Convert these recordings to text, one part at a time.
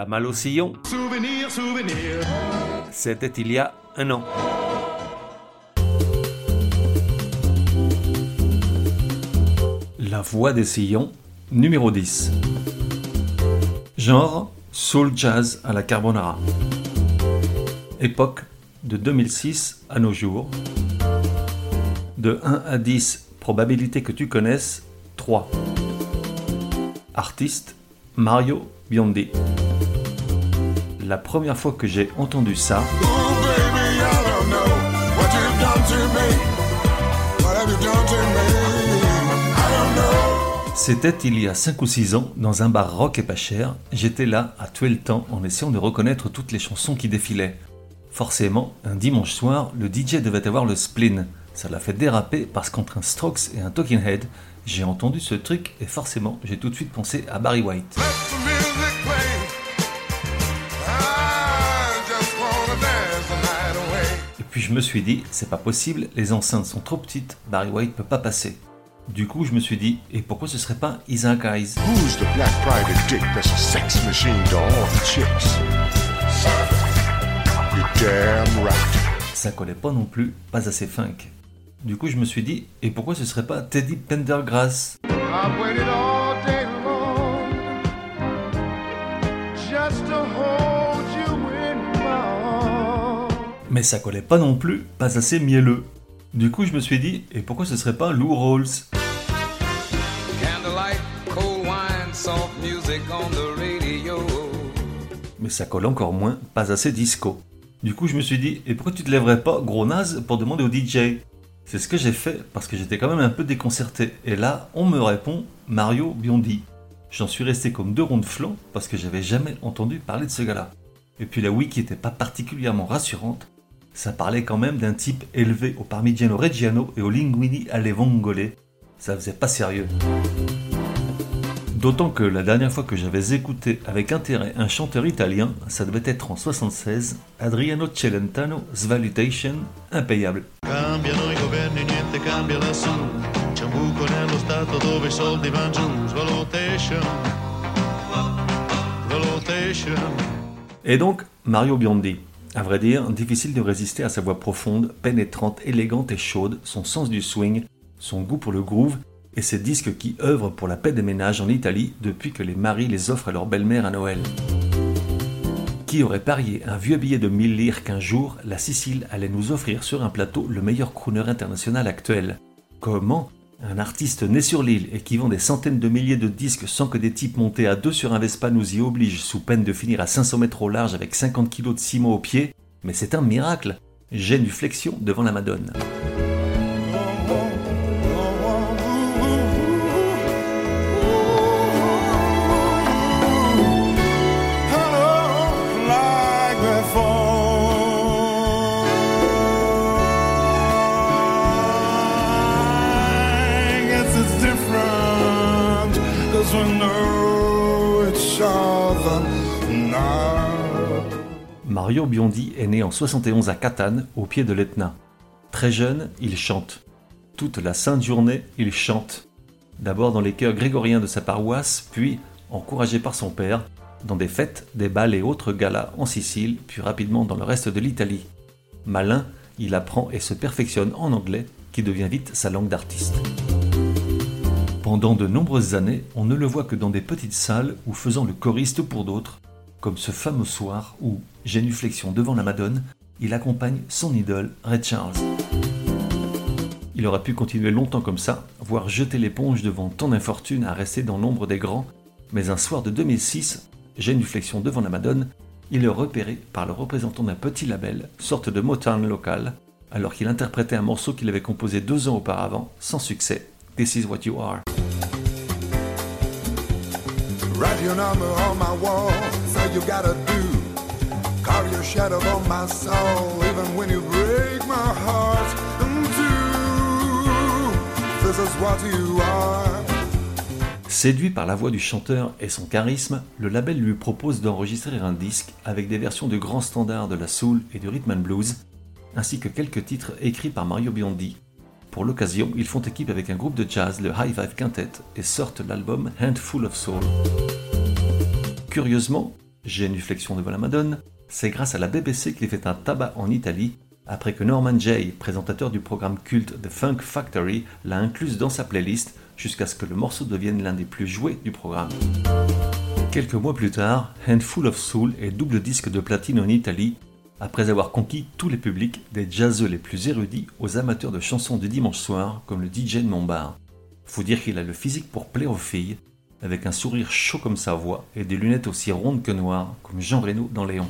La malle au sillon. Souvenir, souvenir. C'était il y a un an. La voix des sillons, numéro 10. Genre, soul jazz à la carbonara. Époque, de 2006 à nos jours. De 1 à 10, probabilité que tu connaisses, 3. Artiste, Mario Biondi. La première fois que j'ai entendu ça. C'était il y a 5 ou 6 ans, dans un bar rock et pas cher. J'étais là à tuer le temps en essayant de reconnaître toutes les chansons qui défilaient. Forcément, un dimanche soir, le DJ devait avoir le spleen. Ça l'a fait déraper parce qu'entre un Strokes et un Talking Head, j'ai entendu ce truc et forcément, j'ai tout de suite pensé à Barry White. Puis je me suis dit, c'est pas possible, les enceintes sont trop petites, Barry White peut pas passer. Du coup, je me suis dit, et pourquoi ce serait pas Isaac Eyes Who's the black private dick that's a sex machine to all the chicks? You're damn right. Ça collait pas non plus, pas assez funk. Du coup, je me suis dit, et pourquoi ce serait pas Teddy Pendergrass? I've waited all day long just Mais ça collait pas non plus, pas assez mielleux. Du coup, je me suis dit, et pourquoi ce serait pas Lou Rawls? Mais ça colle encore moins, pas assez disco. Du coup, je me suis dit, et pourquoi tu te lèverais pas, gros naze, pour demander au DJ C'est ce que j'ai fait, parce que j'étais quand même un peu déconcerté. Et là, on me répond Mario Biondi. J'en suis resté comme deux ronds de flanc, parce que j'avais jamais entendu parler de ce gars-là. Et puis la wiki était pas particulièrement rassurante. Ça parlait quand même d'un type élevé au Parmigiano Reggiano et au Linguini alle Vongole. Ça faisait pas sérieux. D'autant que la dernière fois que j'avais écouté avec intérêt un chanteur italien, ça devait être en 76, Adriano Celentano, Svalutation, impayable. Et donc, Mario Biondi. À vrai dire, difficile de résister à sa voix profonde, pénétrante, élégante et chaude, son sens du swing, son goût pour le groove et ses disques qui œuvrent pour la paix des ménages en Italie depuis que les maris les offrent à leur belle-mère à Noël. Qui aurait parié un vieux billet de 1000 lire qu'un jour, la Sicile allait nous offrir sur un plateau le meilleur crooner international actuel? Comment un artiste né sur l'île et qui vend des centaines de milliers de disques sans que des types montés à deux sur un Vespa nous y obligent sous peine de finir à 500 mètres au large avec 50 kilos de ciment au pied Mais c'est un miracle Génuflexion devant la Madone. Mario Biondi est né en 71 à Catane, au pied de l'Etna. Très jeune, il chante. Toute la sainte journée, il chante. D'abord dans les chœurs grégoriens de sa paroisse, puis, encouragé par son père, dans des fêtes, des bals et autres galas en Sicile, puis rapidement dans le reste de l'Italie. Malin, il apprend et se perfectionne en anglais, qui devient vite sa langue d'artiste. Pendant de nombreuses années, on ne le voit que dans des petites salles ou faisant le choriste pour d'autres, comme ce fameux soir où, génuflexion devant la Madone, il accompagne son idole Ray Charles. Il aurait pu continuer longtemps comme ça, voire jeter l'éponge devant tant d'infortune à rester dans l'ombre des grands, mais un soir de 2006, génuflexion devant la Madone, il est repéré par le représentant d'un petit label, sorte de Motown local, alors qu'il interprétait un morceau qu'il avait composé deux ans auparavant, sans succès, This is what you are. Séduit par la voix du chanteur et son charisme, le label lui propose d'enregistrer un disque avec des versions de grands standards de la soul et du rhythm and blues, ainsi que quelques titres écrits par Mario Biondi. Pour l'occasion, ils font équipe avec un groupe de jazz, le High Five Quintet, et sortent l'album Handful of Soul. Curieusement, Génuflexion devant la Madone, c'est grâce à la BBC qu'il fait un tabac en Italie après que Norman Jay, présentateur du programme culte The Funk Factory, l'a incluse dans sa playlist jusqu'à ce que le morceau devienne l'un des plus joués du programme. Quelques mois plus tard, Handful of Soul est double disque de platine en Italie, après avoir conquis tous les publics, des jazzeux les plus érudits aux amateurs de chansons du dimanche soir, comme le DJ de Montbar. Faut dire qu'il a le physique pour plaire aux filles, avec un sourire chaud comme sa voix et des lunettes aussi rondes que noires, comme Jean Reno dans Léon.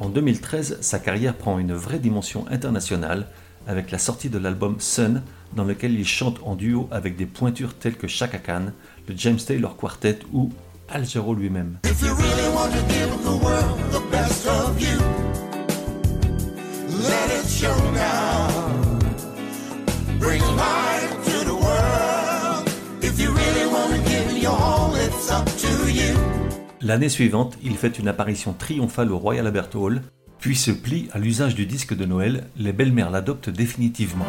En 2013, sa carrière prend une vraie dimension internationale avec la sortie de l'album Sun, dans lequel il chante en duo avec des pointures telles que Chaka Khan, le James Taylor Quartet ou Al Jarreau lui-même. L'année suivante, il fait une apparition triomphale au Royal Albert Hall, puis se plie à l'usage du disque de Noël, les belles-mères l'adoptent définitivement.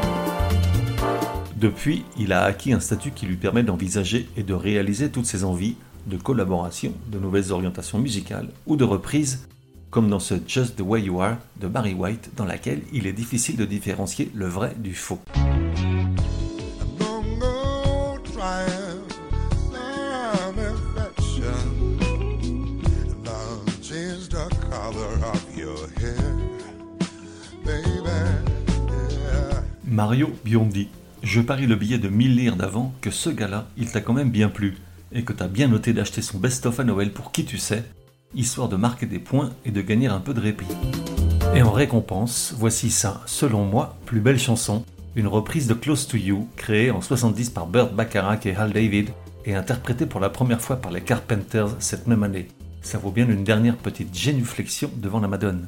Depuis, il a acquis un statut qui lui permet d'envisager et de réaliser toutes ses envies de collaboration, de nouvelles orientations musicales ou de reprises, comme dans ce Just the Way You Are de Barry White, dans laquel il est difficile de différencier le vrai du faux. Mario Biondi, je parie le billet de 1000 lire d'avant que ce gars-là, il t'a quand même bien plu, et que t'as bien noté d'acheter son best-of à Noël pour qui tu sais, histoire de marquer des points et de gagner un peu de répit. Et en récompense, voici sa, selon moi, plus belle chanson, une reprise de Close to You, créée en 70 par Burt Bacharach et Hal David, et interprétée pour la première fois par les Carpenters cette même année. Ça vaut bien une dernière petite génuflexion devant la Madone.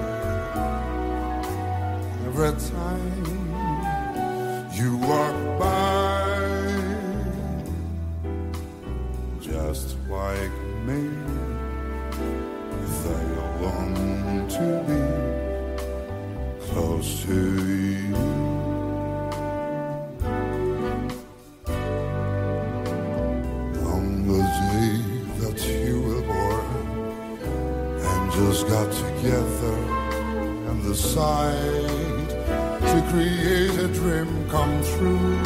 Every time? you walk by just like me they long to be close to you on the day that you were born angels got together and decided to create a dream come true.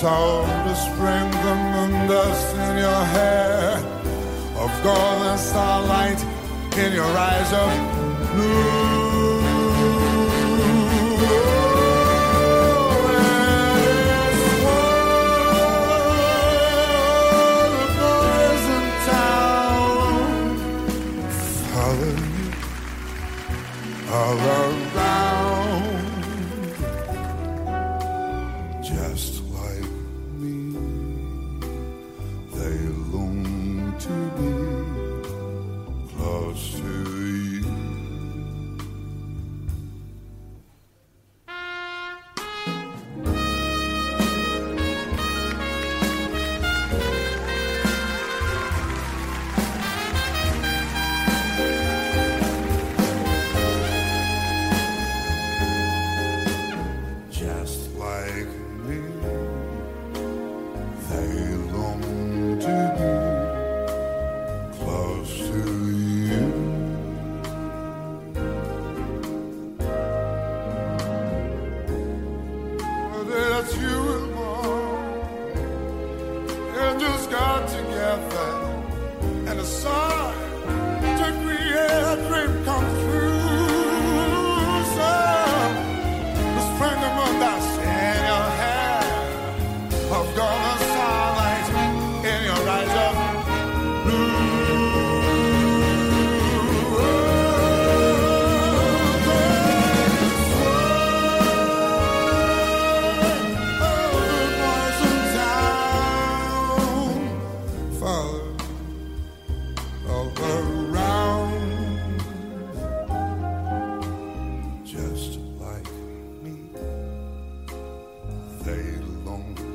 So to sprinkle moon dust in your hair, of golden starlight in your eyes of blue. Follow you just They long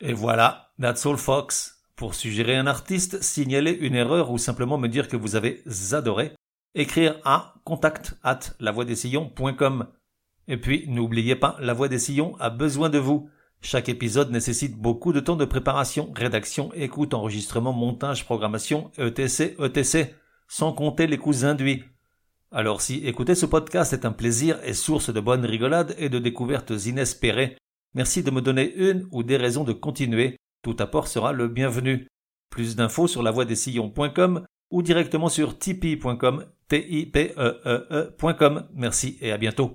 Et voilà, that's all Fox. Pour suggérer un artiste, signaler une erreur ou simplement me dire que vous avez adoré, écrire à contact at lavoidessillons.com. Et puis, n'oubliez pas, La Voix des Sillons a besoin de vous. Chaque épisode nécessite beaucoup de temps de préparation, rédaction, écoute, enregistrement, montage, programmation, etc., etc., sans compter les coûts induits. Alors si écouter ce podcast est un plaisir et source de bonnes rigolades et de découvertes inespérées, merci de me donner une ou des raisons de continuer. Tout apport sera le bienvenu. Plus d'infos sur lavoidessillons.com ou directement sur tipeee.com, e e -E. Merci et à bientôt.